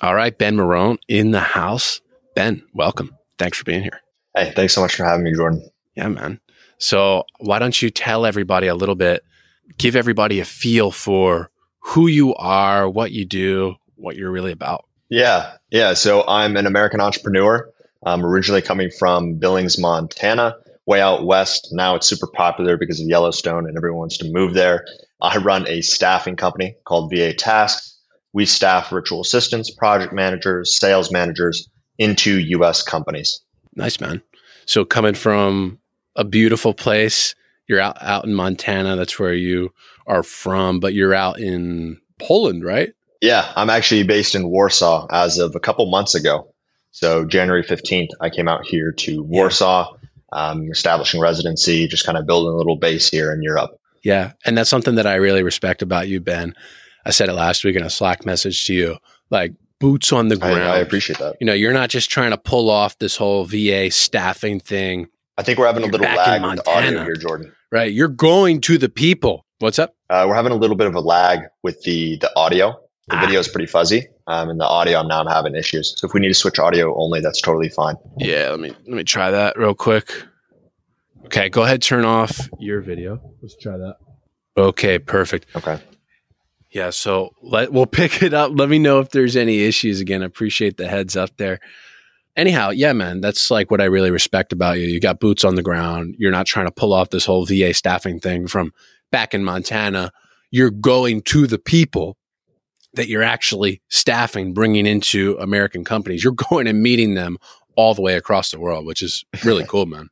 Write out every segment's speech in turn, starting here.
All right, Ben Morone in the house. Ben, welcome. Thanks for being here. Hey, thanks so much for having me, Jordan. Yeah, man. So, why don't you tell everybody a little bit, give everybody a feel for who you are, what you do, what you're really about? Yeah, yeah. So, I'm an American entrepreneur. I'm originally coming from Billings, Montana, way out west. Now it's super popular because of Yellowstone and everyone wants to move there. I run a staffing company called VA Tasks. We staff virtual assistants, project managers, sales managers into US companies. Nice, man. So, coming from a beautiful place, you're out, out in Montana. That's where you are from, but you're out in Poland, right? Yeah, I'm actually based in Warsaw as of a couple months ago. So, January 15th, I came out here to Warsaw, um, establishing residency, just kind of building a little base here in Europe. Yeah. And that's something that I really respect about you, Ben. I said it last week in a Slack message to you like boots on the ground. I, I appreciate that. You know, you're not just trying to pull off this whole VA staffing thing. I think we're having you're a little lag with the audio here, Jordan. Right. You're going to the people. What's up? Uh, we're having a little bit of a lag with the the audio. The ah. video is pretty fuzzy, um, and the audio now I'm having issues. So if we need to switch audio only, that's totally fine. Yeah, let me let me try that real quick. Okay, go ahead, turn off your video. Let's try that. Okay, perfect. Okay. Yeah, so let we'll pick it up. Let me know if there's any issues again. I appreciate the heads up there. Anyhow, yeah, man, that's like what I really respect about you. You got boots on the ground. You're not trying to pull off this whole VA staffing thing from back in Montana. You're going to the people that you're actually staffing, bringing into American companies. You're going and meeting them all the way across the world, which is really cool, man.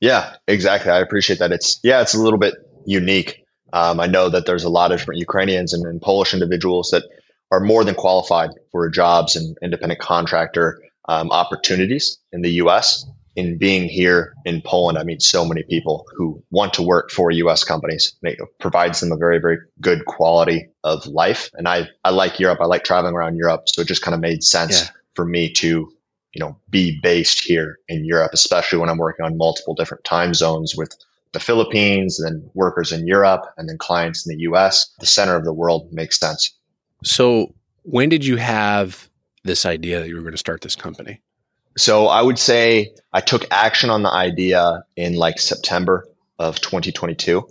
Yeah, exactly. I appreciate that. It's yeah, it's a little bit unique um, I know that there's a lot of different Ukrainians and, and, Polish individuals that are more than qualified for jobs and independent contractor um, opportunities in the U.S. In being here in Poland, I meet so many people who want to work for U.S. companies. It provides them a very, very good quality of life. And I, I like Europe. I like traveling around Europe, so it just kind of made sense yeah. for me to, you know, be based here in Europe, especially when I'm working on multiple different time zones with the Philippines, then workers in Europe, and then clients in the US. The center of the world makes sense. So, when did you have this idea that you were going to start this company? So, I would say I took action on the idea in like September of 2022.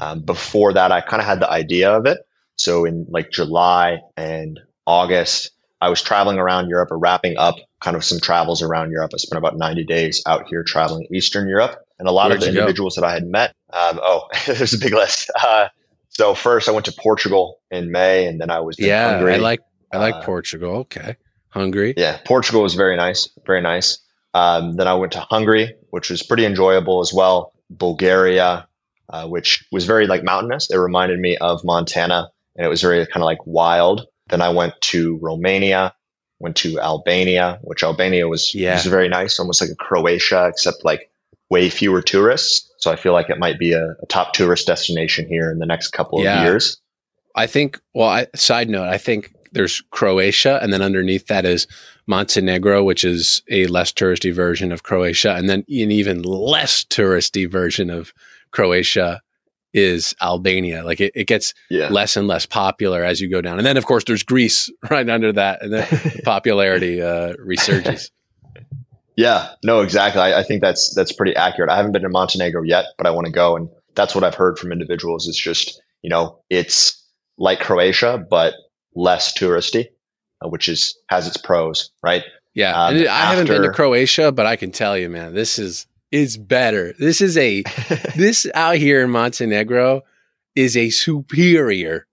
Um, before that, I kind of had the idea of it. So, in like July and August, I was traveling around Europe or wrapping up kind of some travels around Europe. I spent about 90 days out here traveling Eastern Europe. And a lot Where'd of the individuals go? that I had met, um, oh, there's a big list. Uh, so first I went to Portugal in May and then I was yeah, Hungary. I like, I like uh, Portugal. Okay. Hungary. Yeah. Portugal was very nice. Very nice. Um, then I went to Hungary, which was pretty enjoyable as well. Bulgaria, uh, which was very like mountainous. It reminded me of Montana and it was very kind of like wild. Then I went to Romania, went to Albania, which Albania was, yeah. was very nice, almost like a Croatia, except like way fewer tourists. So I feel like it might be a, a top tourist destination here in the next couple yeah. of years. I think, well, I, side note, I think there's Croatia, and then underneath that is Montenegro, which is a less touristy version of Croatia, and then an even less touristy version of Croatia is Albania. Like it, it gets yeah. less and less popular as you go down. And then of course there's Greece right under that and then the popularity uh, resurges. Yeah, no, exactly. I, I, think that's that's pretty accurate. I haven't been to Montenegro yet, but I want to go, and that's what I've heard from individuals. It's just you know it's like Croatia, but less touristy, uh, which is has its pros, right? Yeah, um, I after, haven't been to Croatia, but I can tell you, man, this is is better. This is a this out here in Montenegro is a superior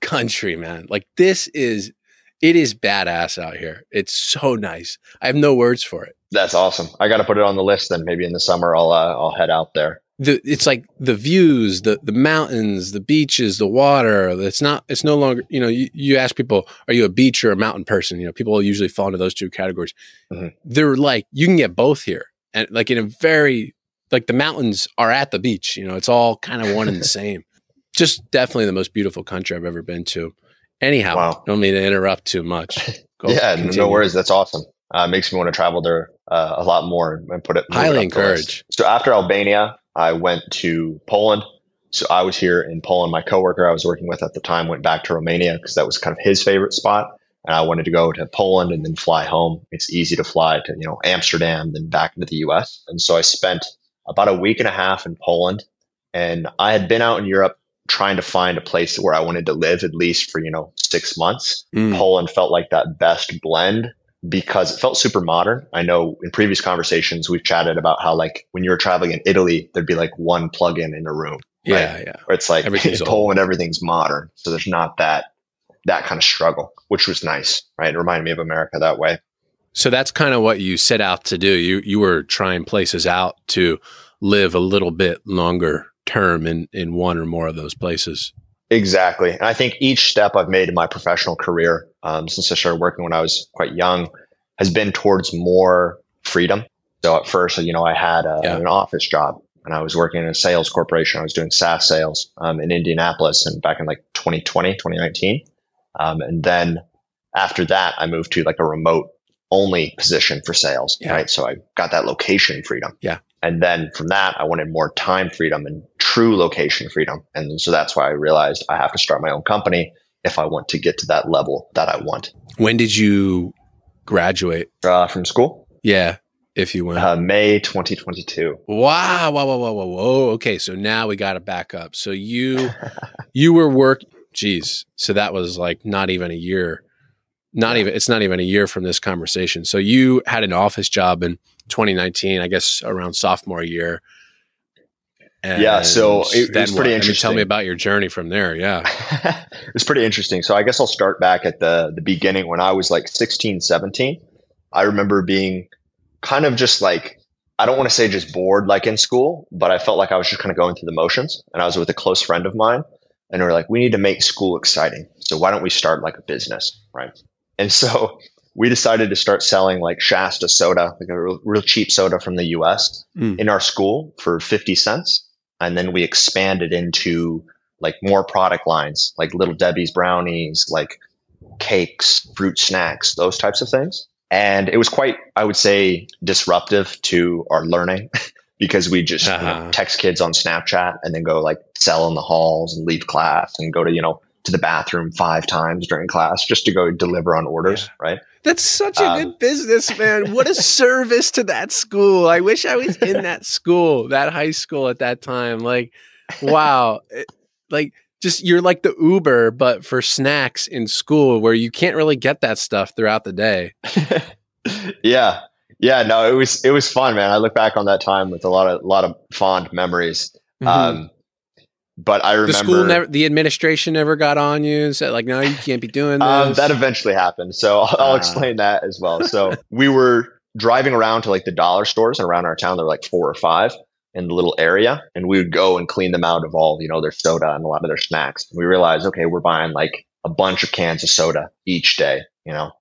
country, man. Like this is it is badass out here. It's so nice. I have no words for it. That's awesome. I got to put it on the list. Then maybe in the summer I'll uh, I'll head out there. The, it's like the views, the the mountains, the beaches, the water. It's not. It's no longer. You know, you, you ask people, are you a beach or a mountain person? You know, people usually fall into those two categories. Mm-hmm. They're like, you can get both here and like in a very like the mountains are at the beach. You know, it's all kind of one and the same. Just definitely the most beautiful country I've ever been to. Anyhow, wow. don't mean to interrupt too much. Go, yeah, continue. no worries. That's awesome. Uh, makes me want to travel there uh, a lot more and put it highly encourage. So after Albania, I went to Poland. So I was here in Poland. My coworker I was working with at the time went back to Romania because that was kind of his favorite spot. and I wanted to go to Poland and then fly home. It's easy to fly to, you know, Amsterdam, then back into the US. And so I spent about a week and a half in Poland. And I had been out in Europe trying to find a place where I wanted to live at least for, you know, six months. Mm. Poland felt like that best blend because it felt super modern. I know in previous conversations we've chatted about how like when you were traveling in Italy, there'd be like one plug-in in a room. Yeah, right? yeah. Where it's like everything's in Poland, everything's modern. So there's not that that kind of struggle, which was nice, right? It reminded me of America that way. So that's kind of what you set out to do. You you were trying places out to live a little bit longer term in in one or more of those places. Exactly, and I think each step I've made in my professional career um, since I started working when I was quite young has been towards more freedom. So at first, you know, I had a, yeah. an office job and I was working in a sales corporation. I was doing SaaS sales um, in Indianapolis and back in like 2020, 2019. Um, and then after that, I moved to like a remote only position for sales. Yeah. Right. So I got that location freedom. Yeah. And then from that, I wanted more time freedom and true location freedom. And so that's why I realized I have to start my own company if I want to get to that level that I want. When did you graduate? Uh, from school? Yeah. If you went. Uh, May 2022. Wow. Wow. Wow. Wow. Wow. Whoa. Okay. So now we got to back up. So you, you were work, Geez. So that was like not even a year. Not even it's not even a year from this conversation. So you had an office job in 2019, I guess around sophomore year. And yeah, so it, was pretty what? interesting. I mean, tell me about your journey from there. Yeah, it was pretty interesting. So I guess I'll start back at the the beginning when I was like 16, 17. I remember being kind of just like I don't want to say just bored like in school, but I felt like I was just kind of going through the motions. And I was with a close friend of mine, and we are like, we need to make school exciting. So why don't we start like a business, right? And so we decided to start selling like Shasta soda, like a real, real cheap soda from the US mm. in our school for 50 cents. And then we expanded into like more product lines, like Little Debbie's brownies, like cakes, fruit snacks, those types of things. And it was quite, I would say, disruptive to our learning because we just uh-huh. you know, text kids on Snapchat and then go like sell in the halls and leave class and go to, you know, to the bathroom five times during class just to go deliver on orders, yeah. right? That's such a um, good business, man. What a service to that school. I wish I was in that school, that high school at that time. Like, wow. It, like, just you're like the Uber, but for snacks in school where you can't really get that stuff throughout the day. yeah. Yeah, no, it was it was fun, man. I look back on that time with a lot of a lot of fond memories. Mm-hmm. Um, but I remember the school never, the administration never got on you and said like, no, you can't be doing um, this. Um, that eventually happened, so I'll, I'll uh. explain that as well. So we were driving around to like the dollar stores around our town. There were like four or five in the little area, and we would go and clean them out of all you know their soda and a lot of their snacks. And we realized, okay, we're buying like a bunch of cans of soda each day, you know,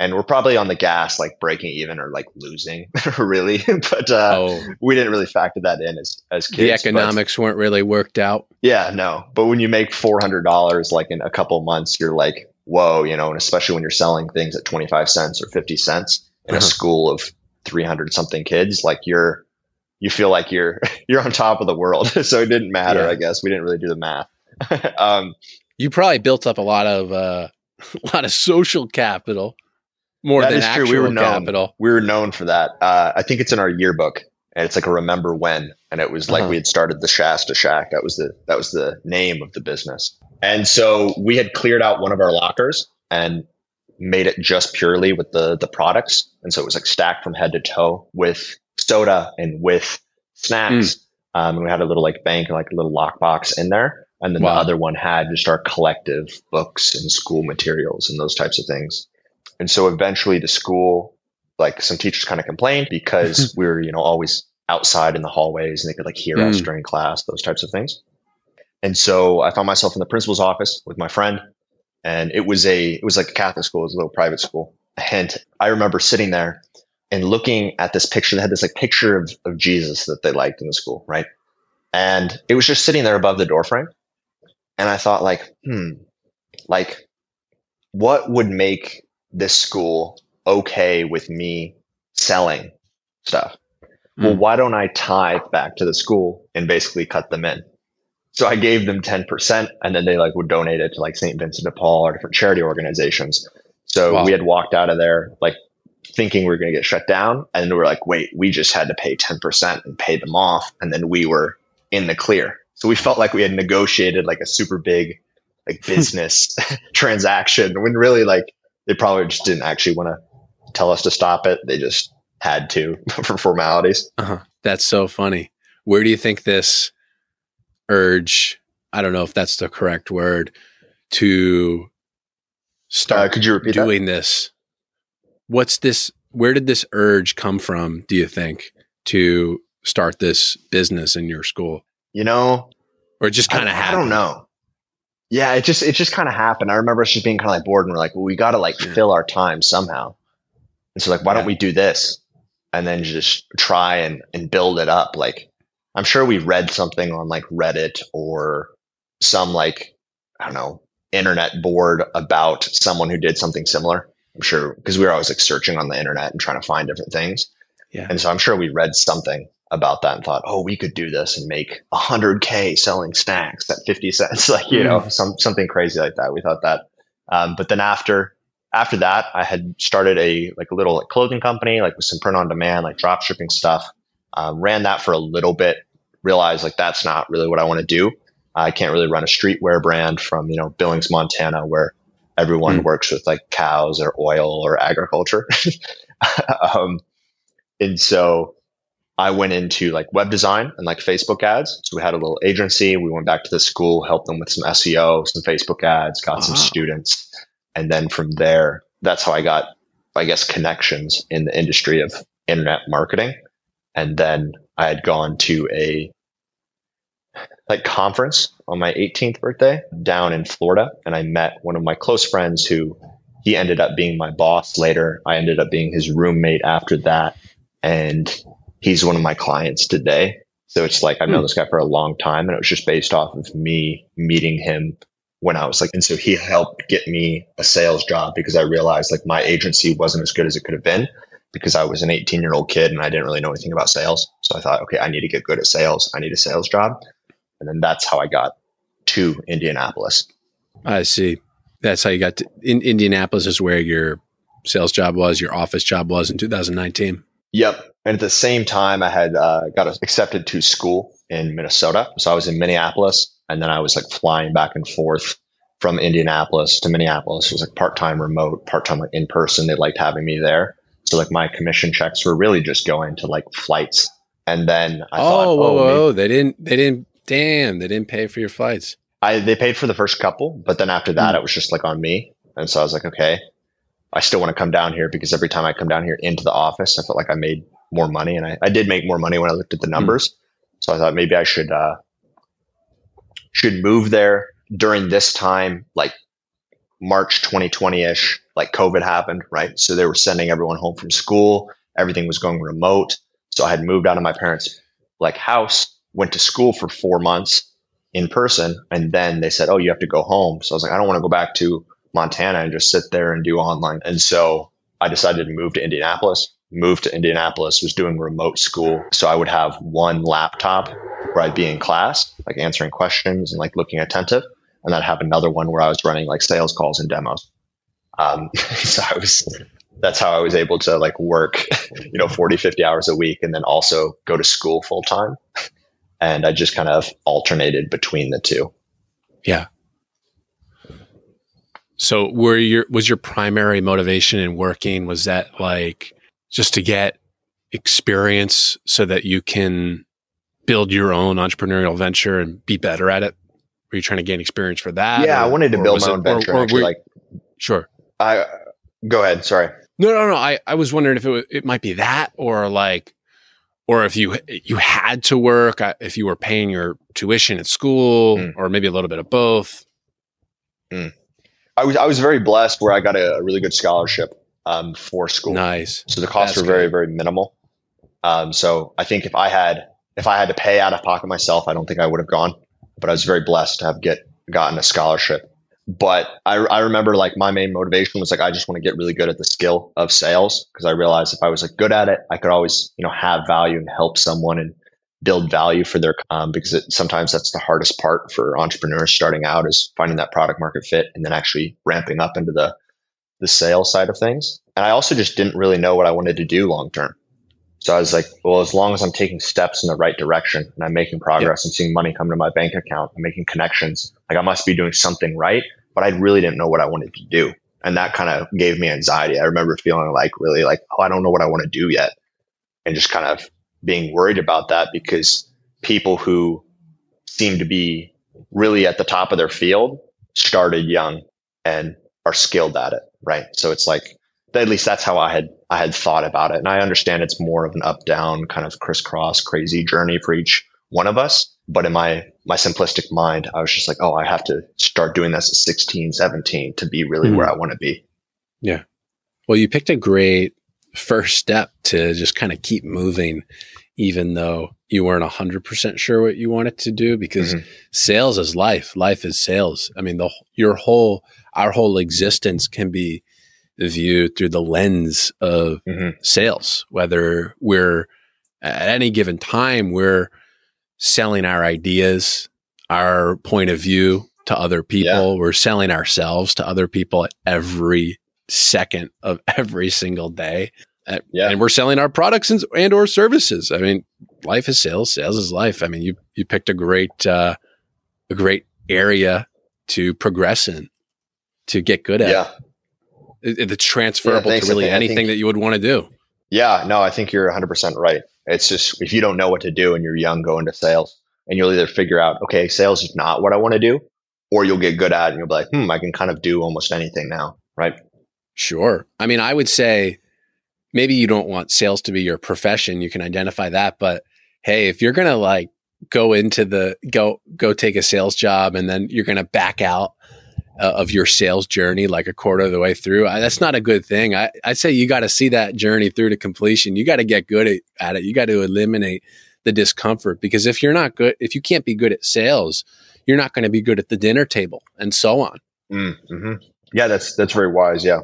and we're probably on the gas, like breaking even or like losing, really. but uh, oh. we didn't really factor that in as as kids. The economics but, weren't really worked out. Yeah, no. But when you make four hundred dollars, like in a couple months, you're like, whoa, you know. And especially when you're selling things at twenty five cents or fifty cents in uh-huh. a school of three hundred something kids, like you're you feel like you're you're on top of the world. so it didn't matter. Yeah. I guess we didn't really do the math. um, you probably built up a lot of uh, a lot of social capital more that than actual true. We were known, capital. We were known for that. Uh, I think it's in our yearbook, and it's like a remember when, and it was like uh-huh. we had started the Shasta Shack. That was the that was the name of the business. And so we had cleared out one of our lockers and made it just purely with the the products, and so it was like stacked from head to toe with soda and with snacks. Mm. Um, and we had a little like bank and like a little lockbox in there. And then wow. the other one had just our collective books and school materials and those types of things. And so eventually the school, like some teachers kind of complained because we were, you know, always outside in the hallways and they could like hear mm. us during class, those types of things. And so I found myself in the principal's office with my friend and it was a, it was like a Catholic school. It was a little private school. And I remember sitting there and looking at this picture that had this like picture of, of Jesus that they liked in the school. Right. And it was just sitting there above the doorframe. And I thought like, hmm, like what would make this school okay with me selling stuff. Mm. Well, why don't I tithe back to the school and basically cut them in? So I gave them 10% and then they like would donate it to like St. Vincent de Paul or different charity organizations. So Wow. we had walked out of there like thinking we were going to get shut down. And we were like, wait, we just had to pay 10% and pay them off. And then we were in the clear. So we felt like we had negotiated like a super big like business transaction when really like they probably just didn't actually want to tell us to stop it. They just had to for formalities. Uh-huh. That's so funny. Where do you think this urge, I don't know if that's the correct word, to Uh, start could you repeat that? doing this? What's this? Where did this urge come from, do you think, to start this business in your school? You know, Or just kind of I, I don't know. Yeah, it just it just kind of happened. I remember us just being kind of like bored, and we're like, well, we got to like Yeah. fill our time somehow. And so like, why Yeah. don't we do this, and then just try and and build it up? Like, I'm sure we read something on like Reddit or some like I don't know internet board about someone who did something similar. I'm sure because we were always like searching on the internet and trying to find different things. Yeah. And so I'm sure we read something about that and thought, oh, we could do this and make a hundred K selling snacks at 50 cents. Like, you know, some, something crazy like that. We thought that. Um, but then after, after that, I had started a like a little like, clothing company, like with some print on demand, like drop shipping stuff. Um, ran that for a little bit, realized like that's not really what I want to do. I can't really run a streetwear brand from, you know, Billings, Montana, where everyone Mm. works with like cows or oil or agriculture. um, and so I went into like web design and like Facebook ads. So we had a little agency. We went back to the school, helped them with some SEO, some Facebook ads, got some uh-huh. students. And then from there, that's how I got, I guess, connections in the industry of internet marketing. And then I had gone to a like conference on my 18th birthday down in Florida. And I met one of my close friends who he ended up being my boss later. I ended up being his roommate after that. And he's one of my clients today. So it's like I've known Hmm. this guy for a long time, and it was just based off of me meeting him when I was like, and so he helped get me a sales job because I realized like my agency wasn't as good as it could have been because I was an 18 year old kid and I didn't really know anything about sales. So I thought, okay, I need to get good at sales. I need a sales job. And then that's how I got to Indianapolis. I see. That's how you got to in Indianapolis is where your sales job was, your office job was in 2019. Yep. And at the same time, I had uh, got accepted to school in Minnesota. So I was in Minneapolis, and then I was like flying back and forth from Indianapolis to Minneapolis. It was like part time remote, part time like in person. They liked having me there. So like my commission checks were really just going to like flights. And then I oh, thought, whoa, oh, maybe- whoa. They didn't, they didn't, damn, they didn't pay for your flights. I they paid for the first couple, but then after that, Hmm. it was just like on me. And so I was like, okay, I still want to come down here because every time I come down here into the office, I felt like I made more money, and I, I did make more money when I looked at the numbers. So I thought maybe I should uh, should move there during this time, like March 2020 ish. Like COVID happened, right? So they were sending everyone home from school. Everything was going remote. So I had moved out of my parents' like house, went to school for four months in person, and then they said, "Oh, you have to go home." So I was like, "I don't want to go back to Montana and just sit there and do online." And so I decided to move to Indianapolis. Moved to Indianapolis, was doing remote school, so I would have one laptop where I'd be in class, like answering questions and like looking attentive, and I'd have another one where I was running like sales calls and demos. Um, so I was that's how I was able to like work, you know, 40, 50 hours a week and then also go to school full time. And I just kind of alternated between the two. So were your, was your primary motivation in working, was that like just to get experience so that you can build your own entrepreneurial venture and be better at it? Were you trying to gain experience for that? yeah, I wanted to build my it- own venture. or- or actually, like sure. I go ahead. Sorry. No, no, no. I, I was wondering if it, it might be that or like, or if you you had to work, uh, if you were paying your tuition at school, Mm. or maybe a little bit of both. I was I was very blessed where I got a, a really good scholarship um, for school. Nice. So the costs That's were very, good. very minimal. Um, so I think if I had if I had to pay out of pocket myself, I don't think I would have gone. But I was very blessed to have get gotten a scholarship. But I, I remember like my main motivation was like I just want to get really good at the skill of sales because I realized if I was like good at it, I could always you know have value and help someone and build value for their um, because it, sometimes that's the hardest part for entrepreneurs starting out is finding that product market fit and then actually ramping up into the the sales side of things. And I also just didn't really know what I wanted to do long term. So I was like, well, as long as I'm taking steps in the right direction and I'm making progress and seeing money come to my bank account, I'm making connections, like I must be doing something right. But I really didn't know what I wanted to do. And that kind of gave me anxiety. I remember feeling like really like, oh, I don't know what I want to do yet. And just kind of being worried about that because people who seem to be really at the top of their field started young and are skilled at it. Right. So it's like, at least that's how I had I had thought about it. And I understand it's more of an up down kind of crisscross crazy journey for each one of us. But in my my simplistic mind, I was just like, oh, I have to start doing this at 16, 17 to be really mm-hmm. where I want to be. Yeah. Well, you picked a great first step to just kind of keep moving, even though you weren't 100% sure what you wanted to do, because mm-hmm. sales is life. Life is sales. I mean, the, your whole, our whole existence can be viewed through the lens of mm-hmm. sales, whether we're at any given time, we're selling our ideas, our point of view to other people. Yeah. We're selling ourselves to other people at every second of every single day. Yeah. And we're selling our products and, and or services. I mean, life is sales. Sales is life. I mean, you, you picked a great, uh, a great area to progress in, to get good at. Yeah. It, it's transferable yeah, to really anything think, that you would want to do. Yeah, no, I think you're 100% right. It's just if you don't know what to do and you're young, go into sales and you'll either figure out, okay, sales is not what I want to do, or you'll get good at it and you'll be like, hmm, I can kind of do almost anything now. Right. Sure. I mean, I would say maybe you don't want sales to be your profession. You can identify that. But hey, if you're going to like go into the, go, go take a sales job and then you're going to back out uh, of your sales journey like a quarter of the way through. I, that's not a good thing. I, I say you got to see that journey through to completion. You got to get good at, at it. You got to eliminate the discomfort because if you're not good, if you can't be good at sales, you're not going to be good at the dinner table and so on. Mm, mm-hmm. Yeah, that's that's very wise. Yeah,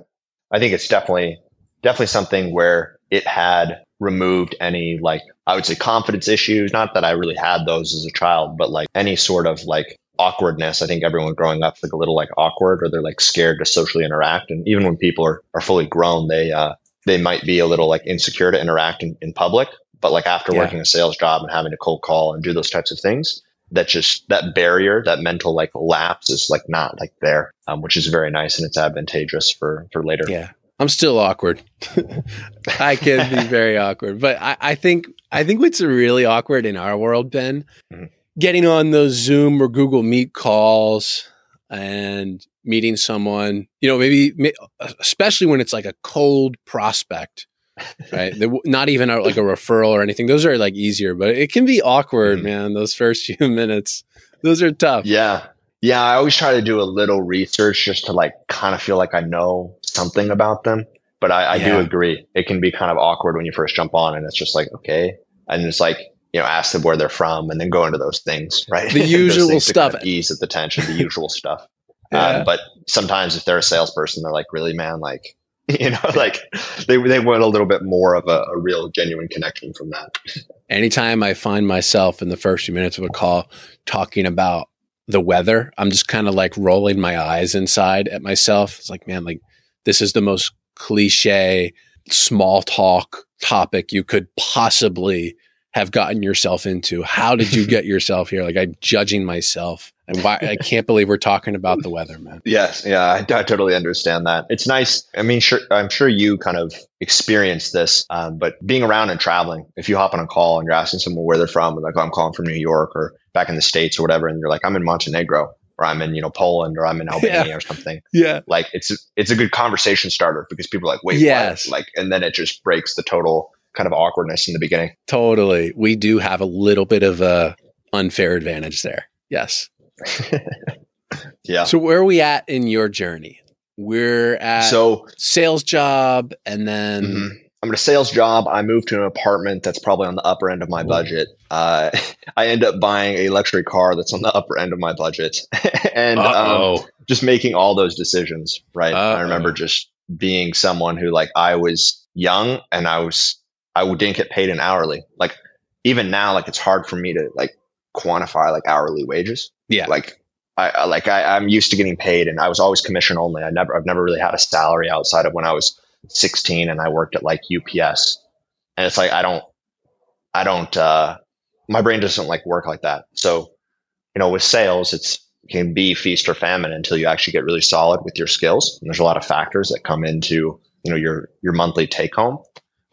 I think it's definitely definitely something where it had removed any like I would say confidence issues. Not that I really had those as a child, but like any sort of like awkwardness. I think everyone growing up is like a little like awkward or they're like scared to socially interact. And even when people are, are fully grown, they, uh, they might be a little like insecure to interact in, in public. But like after yeah. working a sales job and having to cold call and do those types of things, that just that barrier, that mental like lapse is like not like there, um, which is very nice and it's advantageous for for later. Yeah, I'm still awkward. I can be very awkward, but I, I, think I think what's really awkward in our world, Ben, mm-hmm getting on those Zoom or Google Meet calls and meeting someone, you know, maybe especially when it's like a cold prospect, right? not even a, like a referral or anything. Those are like easier, but it can be awkward, mm-hmm. man. Those first few minutes, those are tough. Yeah. Yeah. I always try to do a little research just to like kind of feel like I know something about them. But I, I yeah. do agree. It can be kind of awkward when you first jump on and it's just like, okay. And it's like, you know, ask them where they're from and then go into those things, right? The usual stuff. Kind of ease at the tension, the usual stuff. Yeah. Um, but sometimes if they're a salesperson, they're like, really, man, like, you know, like they, they want a little bit more of a, a real genuine connection from that. Anytime I find myself in the first few minutes of a call talking about the weather, I'm just kind of like rolling my eyes inside at myself. It's like, man, like this is the most cliche small talk topic you could possibly have gotten yourself into? How did you get yourself here? Like I'm judging myself. And why I can't believe we're talking about the weather, man. Yes, yeah, I, I totally understand that. It's nice. I mean, sure, I'm sure you kind of experienced this, um, but being around and traveling, if you hop on a call and you're asking someone where they're from, like, oh, I'm calling from New York or back in the States or whatever, and you're like, I'm in Montenegro or I'm in, you know, Poland or I'm in Albania yeah. or something. Yeah. Like it's, it's a good conversation starter because people are like, wait, yes. What? Like, and then it just breaks the total kind of awkwardness in the beginning. Totally. We do have a little bit of a unfair advantage there. Yes. yeah. So where are we at in your journey? We're at so sales job and then mm-hmm. I'm at a sales job. I moved to an apartment that's probably on the upper end of my budget. Uh, I end up buying a luxury car that's on the upper end of my budget, and um, just making all those decisions. Right. Uh-oh. I remember just being someone who, like, I was young and I was I didn't get paid an hourly. Like even now, like it's hard for me to like quantify like hourly wages. Yeah. Like I, I like I, I'm used to getting paid, and I was always commission only. I never I've never really had a salary outside of when I was 16 and I worked at like UPS, and it's like I don't I don't uh, my brain doesn't like work like that. So you know, with sales, it's can be feast or famine until you actually get really solid with your skills. And there's a lot of factors that come into you know your your monthly take home.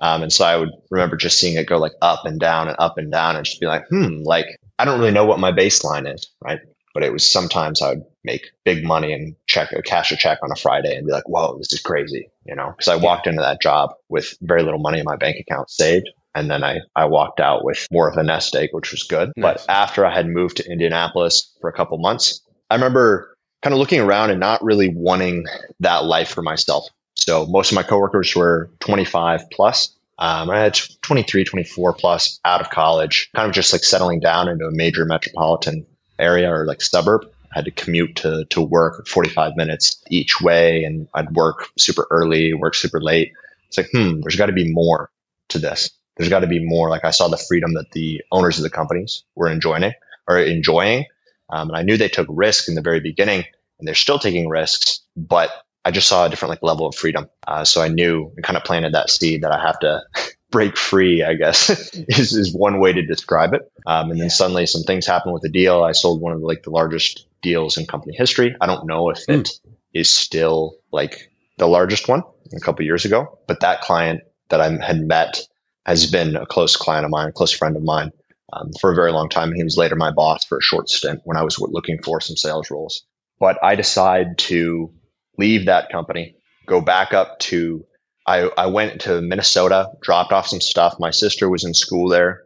Um, and so I would remember just seeing it go like up and down and up and down, and just be like, hmm, like I don't really know what my baseline is, right? But it was sometimes I would make big money and check a cash a check on a Friday and be like, whoa, this is crazy, you know? Because I walked into that job with very little money in my bank account saved. And then I, I walked out with more of a nest egg, which was good. Nice. But after I had moved to Indianapolis for a couple months, I remember kind of looking around and not really wanting that life for myself. So most of my coworkers were 25 plus. Um, I had 23, 24 plus out of college, kind of just like settling down into a major metropolitan area or like suburb. I had to commute to, to work 45 minutes each way and I'd work super early, work super late. It's like, hmm, there's got to be more to this. There's got to be more. Like I saw the freedom that the owners of the companies were enjoying or enjoying. Um, and I knew they took risk in the very beginning and they're still taking risks, but I just saw a different like level of freedom. Uh, so I knew and kind of planted that seed that I have to break free, I guess is, is one way to describe it. Um, and then suddenly some things happened with the deal. I sold one of the, like the largest deals in company history. I don't know if mm. it is still like the largest one a couple years ago, but that client that I had met has been a close client of mine, a close friend of mine um, for a very long time. He was later my boss for a short stint when I was looking for some sales roles. But I decided to leave that company, go back up to, I, I went to Minnesota, dropped off some stuff. My sister was in school there.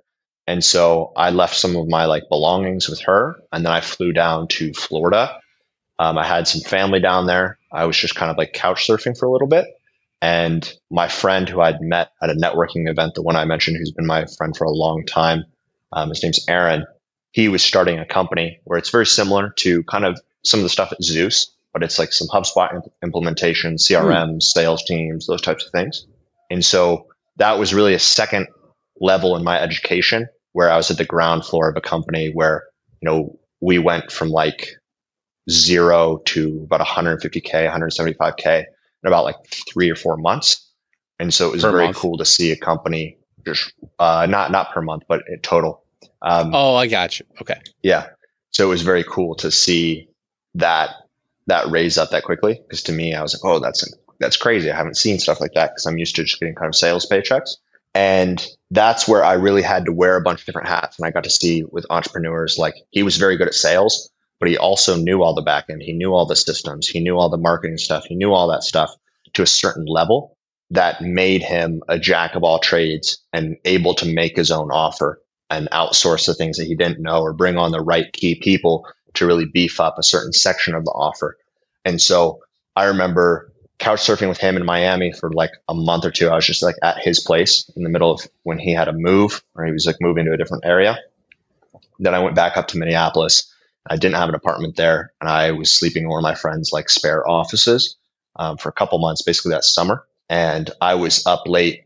And so I left some of my like belongings with her. And then I flew down to Florida. Um, I had some family down there. I was just kind of like couch surfing for a little bit. And my friend who I'd met at a networking event, the one I mentioned, who's been my friend for a long time, um, his name's Aaron. He was starting a company where it's very similar to kind of some of the stuff at Zeus, but it's like some HubSpot imp- implementation, CRM, mm. sales teams, those types of things. And so that was really a second level in my education where I was at the ground floor of a company where, you know, we went from like zero to about 150K, 175K in about like three or four months. And so it was per very month. cool to see a company just, uh, not, not per month, but total. Um, oh, I got you. Okay. Yeah. So it was very cool to see that that raise up that quickly because to me, I was like, oh, that's that's crazy. I haven't seen stuff like that because I'm used to just getting kind of sales paychecks. And that's where I really had to wear a bunch of different hats. And I got to see with entrepreneurs, like he was very good at sales, but he also knew all the back end. He knew all the systems. He knew all the marketing stuff. He knew all that stuff to a certain level that made him a jack of all trades and able to make his own offer and outsource the things that he didn't know or bring on the right key people to really beef up a certain section of the offer. And so I remember couch surfing with him in Miami for like a month or two. I was just like at his place in the middle of when he had a move or he was like moving to a different area. Then I went back up to Minneapolis. I didn't have an apartment there and I was sleeping in one of my friends' like spare offices um, for a couple months, basically that summer. And I was up late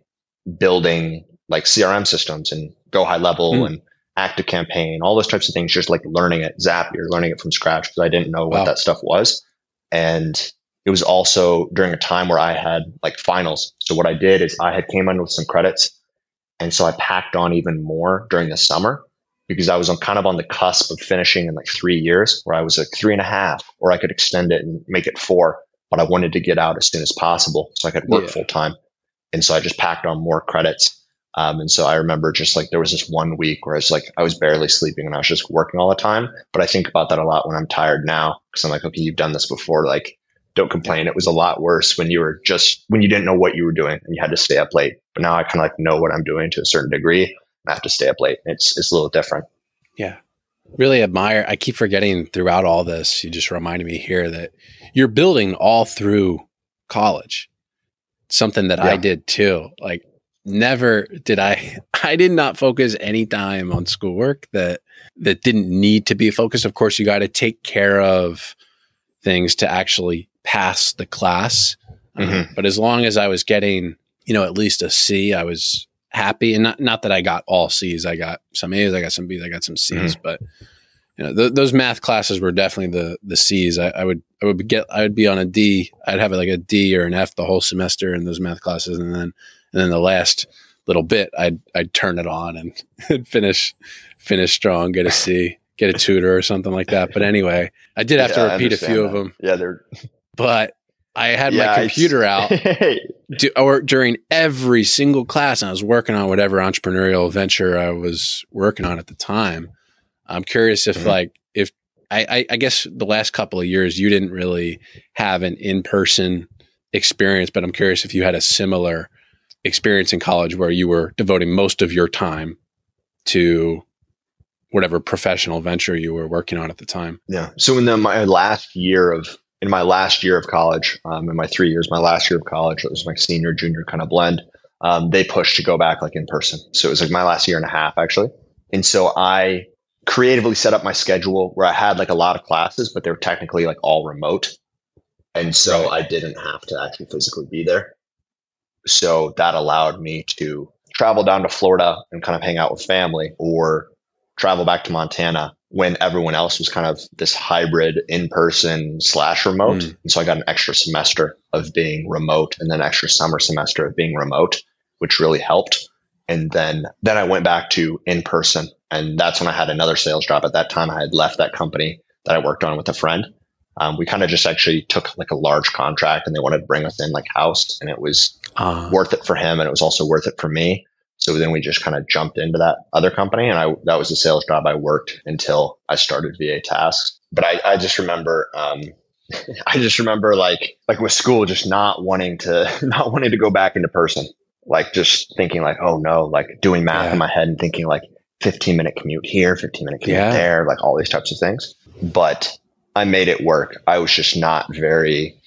building like CRM systems and GoHighLevel mm. and ActiveCampaign, all those types of things, just like learning it, Zapier, learning it from scratch because I didn't know what wow. that stuff was. And it was also during a time where I had like finals. So what I did is I had came in with some credits. And so I packed on even more during the summer because I was on kind of on the cusp of finishing in like three years where I was like three and a half, or I could extend it and make it four. But I wanted to get out as soon as possible so I could work yeah. full time. And so I just packed on more credits um, and so I remember just like there was this one week where I was like, I was barely sleeping and I was just working all the time. But I think about that a lot when I'm tired now because I'm like, okay, you've done this before. Like, don't complain. It was a lot worse when you were just, when you didn't know what you were doing and you had to stay up late. But now I kind of like know what I'm doing to a certain degree. I have to stay up late. It's, it's a little different. Yeah. Really admire. I keep forgetting throughout all this. You just reminded me here that you're building all through college. Something that yeah. I did too. Like never did I I did not focus any time on schoolwork that that didn't need to be focused. Of course, you got to take care of things to actually pass the class. Mm-hmm. but as long as I was getting, you know, at least a C, I was happy. And not not that I got all C's. I got some A's, I got some B's, I got some C's, mm-hmm. but you know, th- those math classes were definitely the the C's. I, I, would I would get I would be on a D. I'd have like a D or an F the whole semester in those math classes, and then and then the last little bit I'd I'd turn it on and finish finish strong, get a C, get a tutor or something like that. But anyway, I did have yeah, to repeat a few that. of them. Yeah, they're. But I had yeah, my computer out or during every single class, and I was working on whatever entrepreneurial venture I was working on at the time. I'm curious if, mm-hmm. like, if I, I, guess the last couple of years you didn't really have an in person experience, but I'm curious if you had a similar experience in college where you were devoting most of your time to whatever professional venture you were working on at the time. Yeah. So in the, my last year of in my last year of college, um, in my three years, my last year of college, it was my senior junior kind of blend. Um, they pushed to go back like in person. So it was like my last year and a half actually. And so I creatively set up my schedule where I had like a lot of classes, but they were technically like all remote. And so I didn't have to actually physically be there. So that allowed me to travel down to Florida and kind of hang out with family or travel back to Montana when everyone else was kind of this hybrid in person slash remote. Mm. And so I got an extra semester of being remote and then extra summer semester of being remote, which really helped. And then, then I went back to in person. And that's when I had another sales job. At that time, I had left that company that I worked on with a friend. Um, we kind of just actually took like a large contract and they wanted to bring us in like house and it was uh. worth it for him and it was also worth it for me. So then we just kind of jumped into that other company and I, that was the sales job I worked until I started VA Tasks. But I, I just remember, um, I just remember like, like with school, just not wanting to, not wanting to go back into person. Like just thinking like, oh no, like doing math yeah. in my head and thinking like 15 minute commute here, 15 minute commute yeah. there, like all these types of things. But I made it work. I was just not very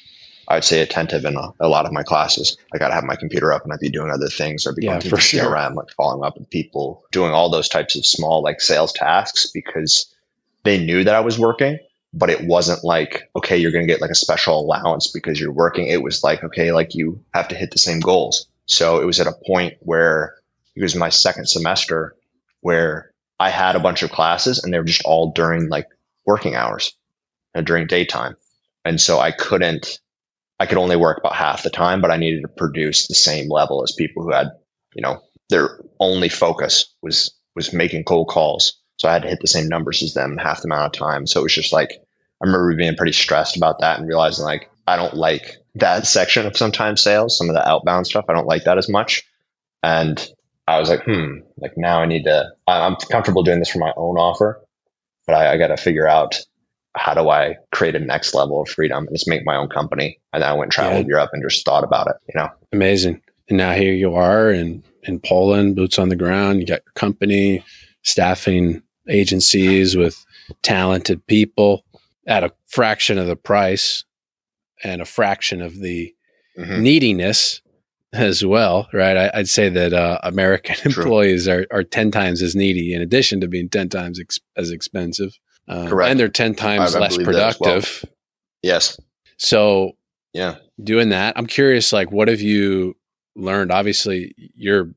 I would say attentive in a, a, lot of my classes. I got to have my computer up and I'd be doing other things. I'd be yeah, going to sure. CRM, like following up with people, doing all those types of small like sales tasks because they knew that I was working, but it wasn't like, okay, you're going to get like a special allowance because you're working. It was like, okay, like you have to hit the same goals. So it was at a point where it was my second semester where I had a bunch of classes and they were just all during like working hours and during daytime. And so I couldn't I could only work about half the time, but I needed to produce the same level as people who had, you know, their only focus was was making cold calls. So I had to hit the same numbers as them half the amount of time. So it was just like I remember being pretty stressed about that and realizing like I don't like that section of sometimes sales, some of the outbound stuff. I don't like that as much. And I was like, hmm, like now I need to, I'm comfortable doing this for my own offer, but I, I got to figure out how do I create a next level of freedom and just make my own company? And then I went and traveled yeah. Europe and just thought about it, you know? Amazing. And now here you are in, in Poland, boots on the ground. You got your company, staffing agencies with talented people at a fraction of the price and a fraction of the mm-hmm. neediness as well, right? I, would say that uh, American True. employees are, are 10 times as needy in addition to being 10 times ex- as expensive. Uh, Correct. And they're 10 times I, I less productive. Well. Yes. So, yeah, doing that, I'm curious, like, what have you learned? Obviously, your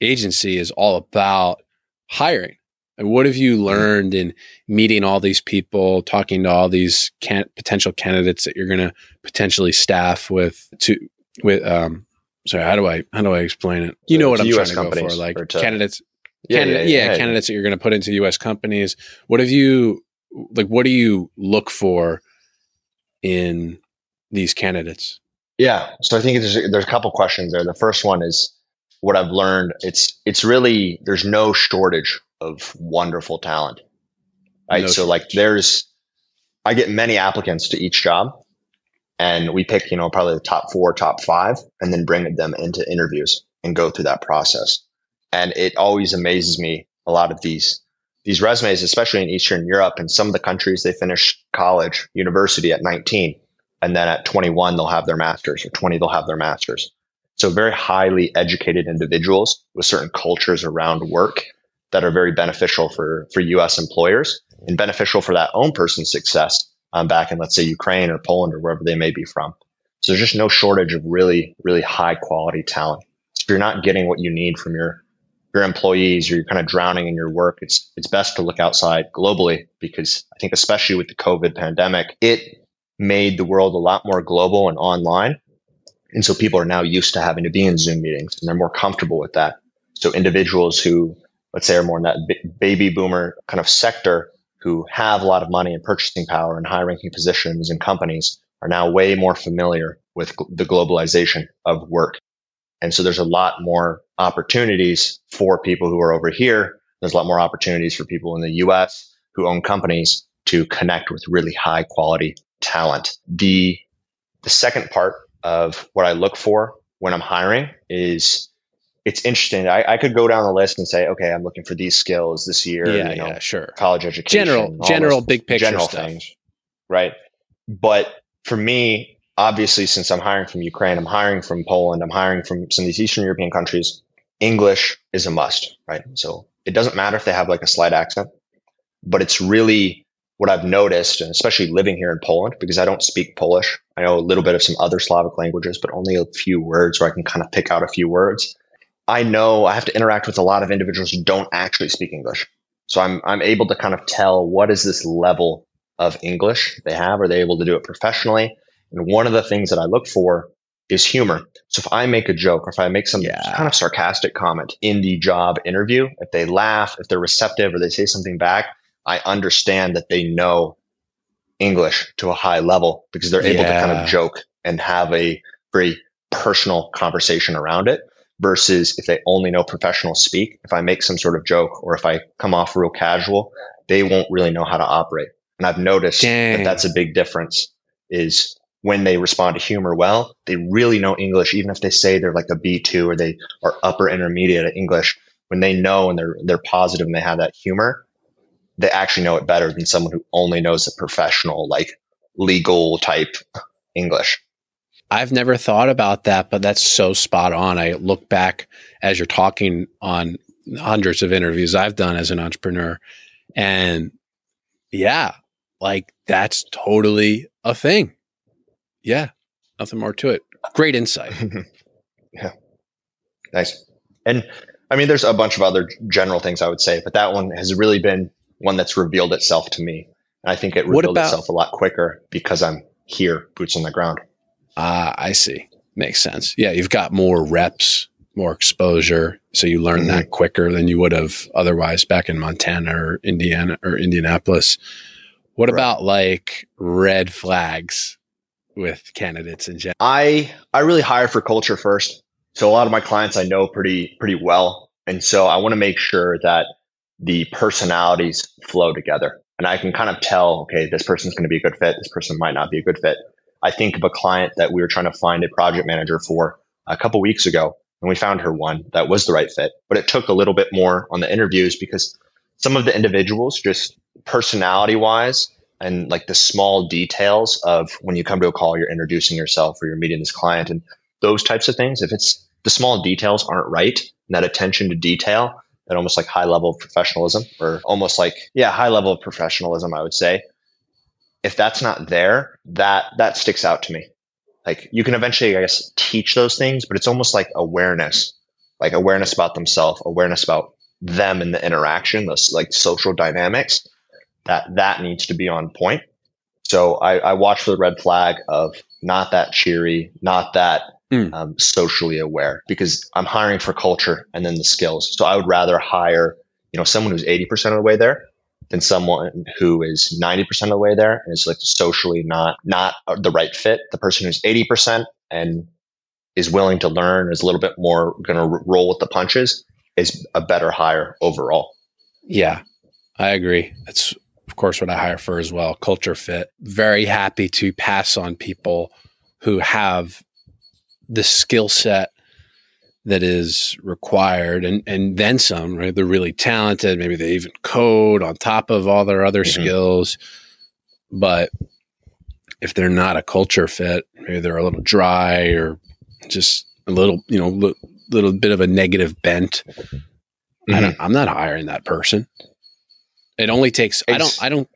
agency is all about hiring. And what have you mm-hmm. learned in meeting all these people, talking to all these can- potential candidates that you're going to potentially staff with to with um sorry, how do I how do I explain it? You know what I'm US trying to go for, like candidates yeah, yeah, yeah, yeah, candidates that you're going to put into U.S. companies. What have you like? What do you look for in these candidates? Yeah, so I think there's a, there's a couple questions there. The first one is what I've learned. It's it's really there's no shortage of wonderful talent, right? No so shortage. like there's I get many applicants to each job, and we pick you know probably the top four, top five, and then bring them into interviews and go through that process. And it always amazes me a lot of these these resumes, especially in Eastern Europe and some of the countries, they finish college, university at 19. And then at 21, they'll have their masters or 20, they'll have their masters. So very highly educated individuals with certain cultures around work that are very beneficial for, for US employers and beneficial for that own person's success um, back in, let's say, Ukraine or Poland or wherever they may be from. So there's just no shortage of really, really high quality talent. If you're not getting what you need from your your employees or you're kind of drowning in your work, it's it's best to look outside globally because I think especially with the COVID pandemic, it made the world a lot more global and online. And so people are now used to having to be in Zoom meetings and they're more comfortable with that. So individuals who, let's say, are more in that baby boomer kind of sector who have a lot of money and purchasing power and high ranking positions in companies are now way more familiar with the globalization of work. And so there's a lot more opportunities for people who are over here. There's a lot more opportunities for people in the US who own companies to connect with really high quality talent. The, the second part of what I look for when I'm hiring is it's interesting. I, I, could go down the list and say, okay, I'm looking for these skills this year. Yeah, you know, yeah, sure. College education, general, general, big picture general stuff. things, right? But for me, obviously, since I'm hiring from Ukraine, I'm hiring from Poland, I'm hiring from some of these Eastern European countries. English is a must, right? So it doesn't matter if they have like a slight accent, but it's really what I've noticed, and especially living here in Poland, because I don't speak Polish. I know a little bit of some other Slavic languages, but only a few words where I can kind of pick out a few words. I know I have to interact with a lot of individuals who don't actually speak English. So I'm, I'm able to kind of tell what is this level of English they have? Are they able to do it professionally? And one of the things that I look for is humor. So if I make a joke or if I make some yeah. kind of sarcastic comment in the job interview, if they laugh, if they're receptive or they say something back, I understand that they know English to a high level because they're able yeah. to kind of joke and have a very personal conversation around it versus if they only know professional speak. If I make some sort of joke or if I come off real casual, they won't really know how to operate. And I've noticed Dang. that that's a big difference is when they respond to humor well, they really know English, even if they say they're like a B2 or they are upper intermediate at English. When they know and they're they're positive and they have that humor, they actually know it better than someone who only knows the professional, like legal type English. I've never thought about that, but that's so spot on. I look back as you're talking on hundreds of interviews I've done as an entrepreneur, and yeah, like that's totally a thing. Yeah, nothing more to it. Great insight. yeah, nice. And I mean, there's a bunch of other general things I would say, but that one has really been one that's revealed itself to me. And I think it revealed about, itself a lot quicker because I'm here, boots on the ground. Ah, I see. Makes sense. Yeah, you've got more reps, more exposure, so you learn mm-hmm. that quicker than you would have otherwise back in Montana or Indiana or Indianapolis. What right. about like red flags with candidates in general? I I really hire for culture first. So a lot of my clients I know pretty pretty well, and so I want to make sure that the personalities flow together. And I can kind of tell, okay, this person's going to be a good fit. This person might not be a good fit. I think of a client that we were trying to find a project manager for a couple weeks ago, and we found her one that was the right fit. But it took a little bit more on the interviews because some of the individuals, just personality wise, and like the small details of when you come to a call, you're introducing yourself or you're meeting this client and those types of things. If it's the small details aren't right, and that attention to detail, that almost like high level of professionalism, or almost like yeah, high level of professionalism, I would say if that's not there, that that sticks out to me. Like you can eventually, I guess, teach those things, but it's almost like awareness, like awareness about themselves, awareness about them and the interaction, those like social dynamics. That that needs to be on point. So I, I watch for the red flag of not that cheery, not that mm. um, socially aware, because I'm hiring for culture and then the skills. So I would rather hire, you know, someone who's 80% of the way there than someone who is 90% of the way there and is like socially not not the right fit the person who's 80% and is willing to learn is a little bit more going to roll with the punches is a better hire overall yeah i agree that's of course what i hire for as well culture fit very happy to pass on people who have the skill set that is required and, and then some, right? They're really talented. Maybe they even code on top of all their other mm-hmm. skills. But if they're not a culture fit, maybe they're a little dry or just a little, you know, li- little bit of a negative bent. Mm-hmm. I am not hiring that person. It only takes, I don't, I don't,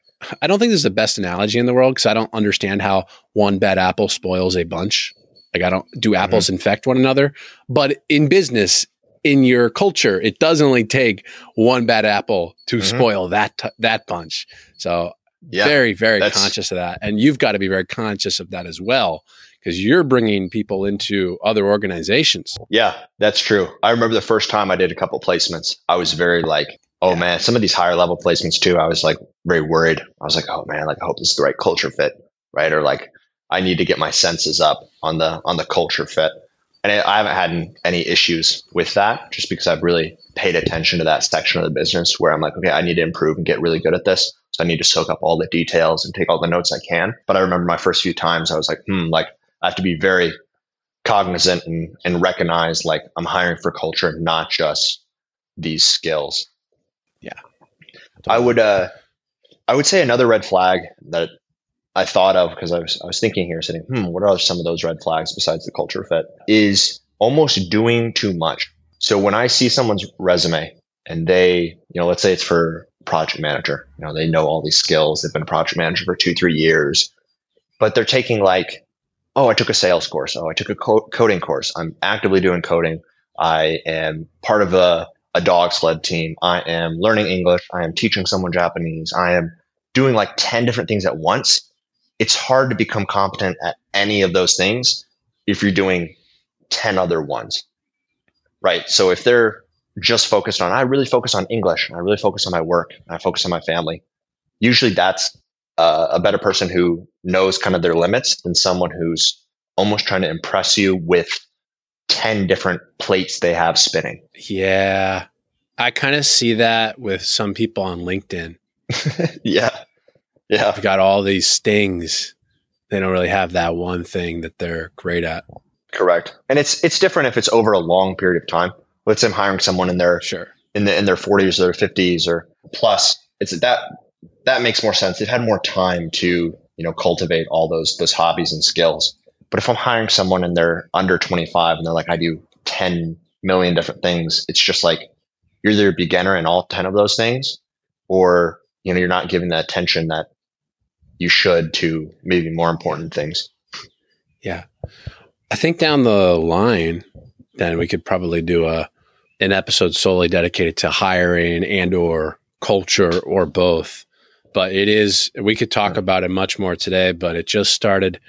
I don't think this is the best analogy in the world because I don't understand how one bad apple spoils a bunch. Like I don't do apples mm-hmm. infect one another, but in business, in your culture. It does only take one bad apple to mm-hmm. spoil that t- that bunch. So yeah, very very conscious of that, and you've got to be very conscious of that as well because you're bringing people into other organizations. Yeah, that's true. I remember the first time I did a couple placements, I was very like, oh yeah. man, some of these higher level placements too. I was like very worried. I was like, oh man, like I hope this is the right culture fit, right? Or like I need to get my senses up on the on the culture fit and I haven't had any issues with that just because I've really paid attention to that section of the business where I'm like, okay, I need to improve and get really good at this. So I need to soak up all the details and take all the notes I can. But I remember my first few times I was like, hmm, like I have to be very cognizant and, and recognize like I'm hiring for culture, not just these skills. Yeah. I would uh I would say another red flag that I thought of because I was I was thinking here, sitting, hmm, what are some of those red flags besides the culture fit? Is almost doing too much. So when I see someone's resume and they, you know, let's say it's for project manager, you know, they know all these skills, they've been a project manager for two, three years, but they're taking like, oh, I took a sales course, oh, I took a co- coding course, I'm actively doing coding, I am part of a a dog sled team, I am learning English, I am teaching someone Japanese, I am doing like 10 different things at once it's hard to become competent at any of those things if you're doing 10 other ones. Right. So if they're just focused on, I really focus on English, I really focus on my work, I focus on my family, usually that's uh, a better person who knows kind of their limits than someone who's almost trying to impress you with 10 different plates they have spinning. Yeah. I kind of see that with some people on LinkedIn. yeah. Yeah. They've got all these stings. They don't really have that one thing that they're great at. Correct. And it's it's different if it's over a long period of time. Let's say I'm hiring someone in their sure in the in their 40s or their 50s or plus. It's that that makes more sense. They've had more time to you know cultivate all those those hobbies and skills. But if I'm hiring someone and they're under 25 and they're like, I do 10 million different things, it's just like you're either a beginner in all 10 of those things, or you know you're not giving the attention that you should to maybe more important things. Yeah. I think down the line, then we could probably do a an episode solely dedicated to hiring and or culture or both. But it is we could talk about it much more today, but it just started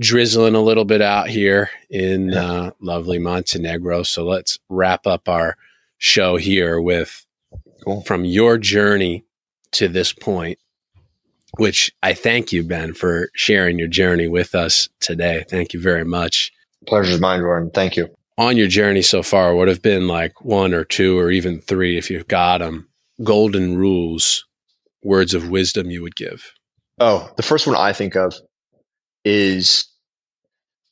drizzling a little bit out here in uh, lovely Montenegro. So let's wrap up our show here with cool. from your journey to this point which I thank you, Ben, for sharing your journey with us today. Thank you very much. Pleasure's mine, Jordan. Thank you. On your journey so far, what have been like one or two or even three, if you've got them, golden rules, words of wisdom you would give? Oh, the first one I think of is,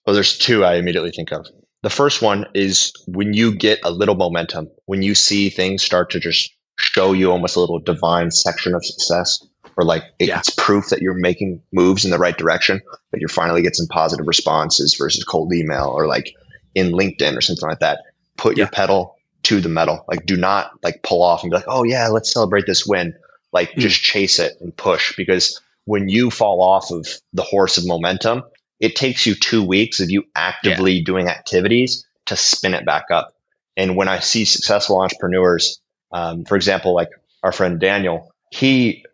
well, there's two I immediately think of. The first one is when you get a little momentum, when you see things start to just show you almost a little divine section of success or like yeah. it's proof that you're making moves in the right direction, that you're finally getting some positive responses versus cold email or like in LinkedIn or something like that. Put yeah. your pedal to the metal. Like do not like pull off and be like, oh yeah, let's celebrate this win. Like mm. just chase it and push because when you fall off of the horse of momentum, it takes you two weeks of you actively yeah. doing activities to spin it back up. And when I see successful entrepreneurs, um, for example, like our friend Daniel, he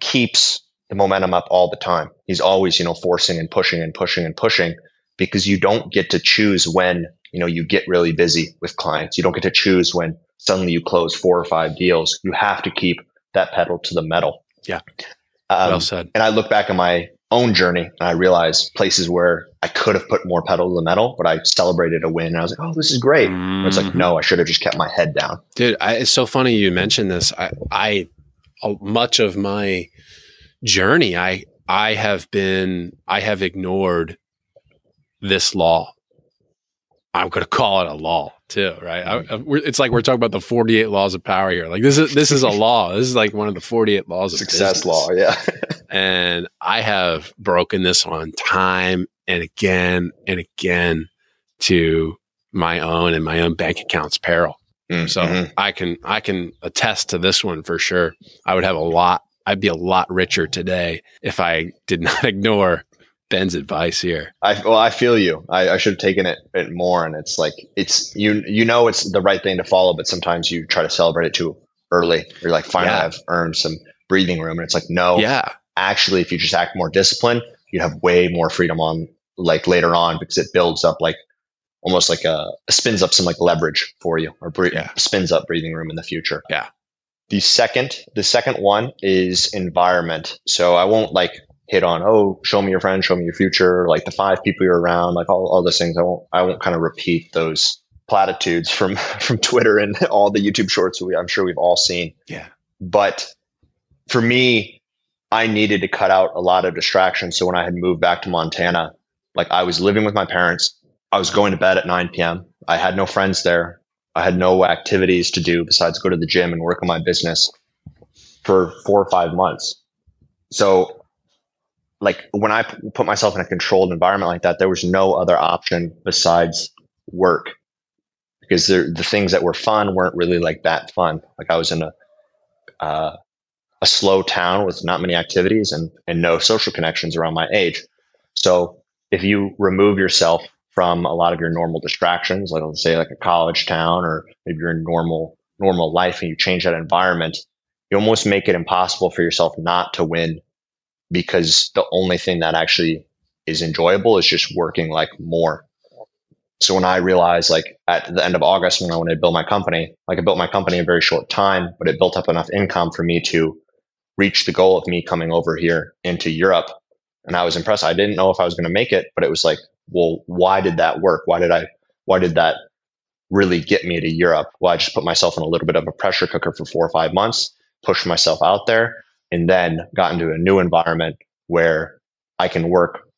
keeps the momentum up all the time. He's always, you know, forcing and pushing and pushing and pushing because you don't get to choose when, you know, you get really busy with clients. You don't get to choose when suddenly you close four or five deals. You have to keep that pedal to the metal. Yeah. Um, well said. And I look back on my own journey and I realized places where I could have put more pedal to the metal, but I celebrated a win. And I was like, oh, this is great. Mm-hmm. It's like, no, I should have just kept my head down. Dude, I, it's so funny you mentioned this. I, I much of my journey, I I have been I have ignored this law. I'm going to call it a law too, right? I, I, it's like we're talking about the 48 laws of power here. Like this is this is a law. This is like one of the 48 laws of success business. law. Yeah, and I have broken this on time and again and again to my own and my own bank account's peril. Mm-hmm. So I can I can attest to this one for sure. I would have a lot. I'd be a lot richer today if I did not ignore Ben's advice here. I well, I feel you. I, I should have taken it, it more, and it's like it's you you know it's the right thing to follow, but sometimes you try to celebrate it too early. You're like, finally, Yeah. I've earned some breathing room, and it's like, no, Yeah. actually, if you just act more disciplined, you have way more freedom on like later on because it builds up like almost like a spins up some like leverage for you or bre- Yeah. spins up breathing room in the future. Yeah. The second, the second one is environment. So I won't like hit on, oh, show me your friends, show me your future, like the five people you're around, like all, all those things. I won't, I won't kind of repeat those platitudes from, from Twitter and all the YouTube shorts we, I'm sure we've all seen. Yeah. But for me, I needed to cut out a lot of distractions. So when I had moved back to Montana, like I was living with my parents, I was going to bed at 9 p.m. I had no friends there. I had no activities to do besides go to the gym and work on my business for four or five months. So, like when I put myself in a controlled environment like that, there was no other option besides work because there, the things that were fun weren't really like that fun. Like I was in a uh, a slow town with not many activities and and no social connections around my age. So if you remove yourself from a lot of your normal distractions, like let's say like a college town or maybe your normal normal life, and you change that environment, you almost make it impossible for yourself not to win because the only thing that actually is enjoyable is just working like more. So when I realized like at the end of August when I wanted to build my company, like I built my company in a very short time, but it built up enough income for me to reach the goal of me coming over here into Europe. And I was impressed. I didn't know if I was going to make it, but it was like, well, why did that work? Why did I, why did that really get me to Europe? Well, I just put myself in a little bit of a pressure cooker for four or five months, pushed myself out there, and then got into a new environment where I can work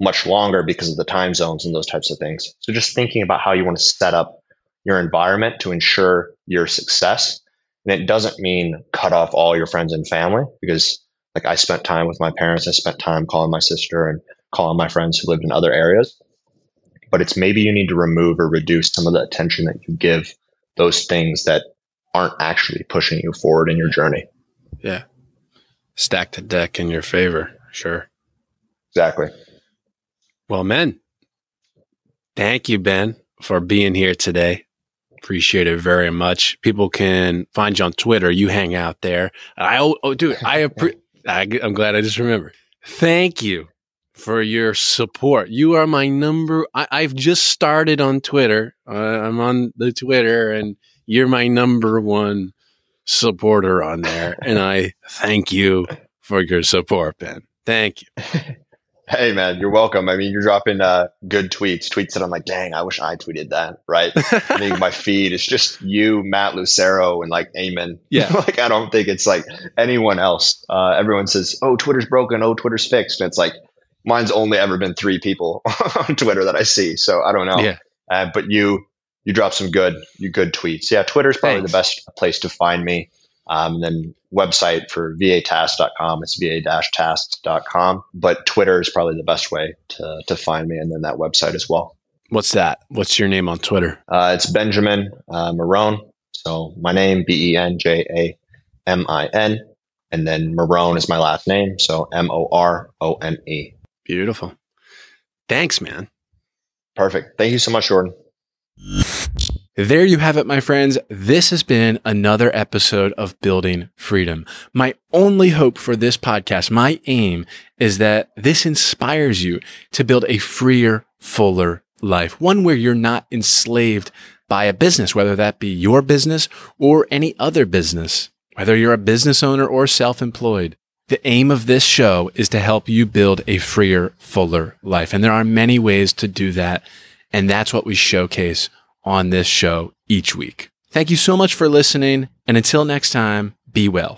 much longer because of the time zones and those types of things. So just thinking about how you want to set up your environment to ensure your success. And it doesn't mean cut off all your friends and family because like I spent time with my parents, I spent time calling my sister and calling my friends who lived in other areas. But it's maybe you need to remove or reduce some of the attention that you give those things that aren't actually pushing you forward in your journey. Yeah. Stack the deck in your favor. Sure. Exactly. Well, men, thank you, Ben, for being here today. Appreciate it very much. People can find you on Twitter. You hang out there. I oh, oh dude, I, appre- I I'm glad I just remembered. Thank you for your support. You are my number. I, I've just started on Twitter. Uh, I'm on the Twitter, and you're my number one supporter on there. and I thank you for your support, Ben. Thank you. Hey man, you're welcome. I mean, you're dropping uh, good tweets, tweets that I'm like, dang, I wish I tweeted that, right? I think my feed is just you, Matt Lucero, and like Amen. Yeah. like I don't think it's like anyone else. Uh, everyone says, "Oh, Twitter's broken. Oh, Twitter's fixed." And it's like mine's only ever been three people on Twitter that I see. So I don't know. Yeah. Uh, but you you drop some good you good tweets. Yeah, Twitter's probably Thanks. the best place to find me. Um, and then website for vatask.com. It's va-tasks.com. But Twitter is probably the best way to, to find me. And then that website as well. What's that? What's your name on Twitter? Uh, it's Benjamin uh, Morone. So my name, B E N J A M I N. And then Morone is my last name. So M O R O N E. Beautiful. Thanks, man. Perfect. Thank you so much, Jordan. There you have it, my friends. This has been another episode of Building Freedom. My only hope for this podcast, my aim is that this inspires you to build a freer, fuller life, one where you're not enslaved by a business, whether that be your business or any other business, whether you're a business owner or self-employed. The aim of this show is to help you build a freer, fuller life. And there are many ways to do that. And that's what we showcase on this show each week. Thank you so much for listening. And until next time, be well.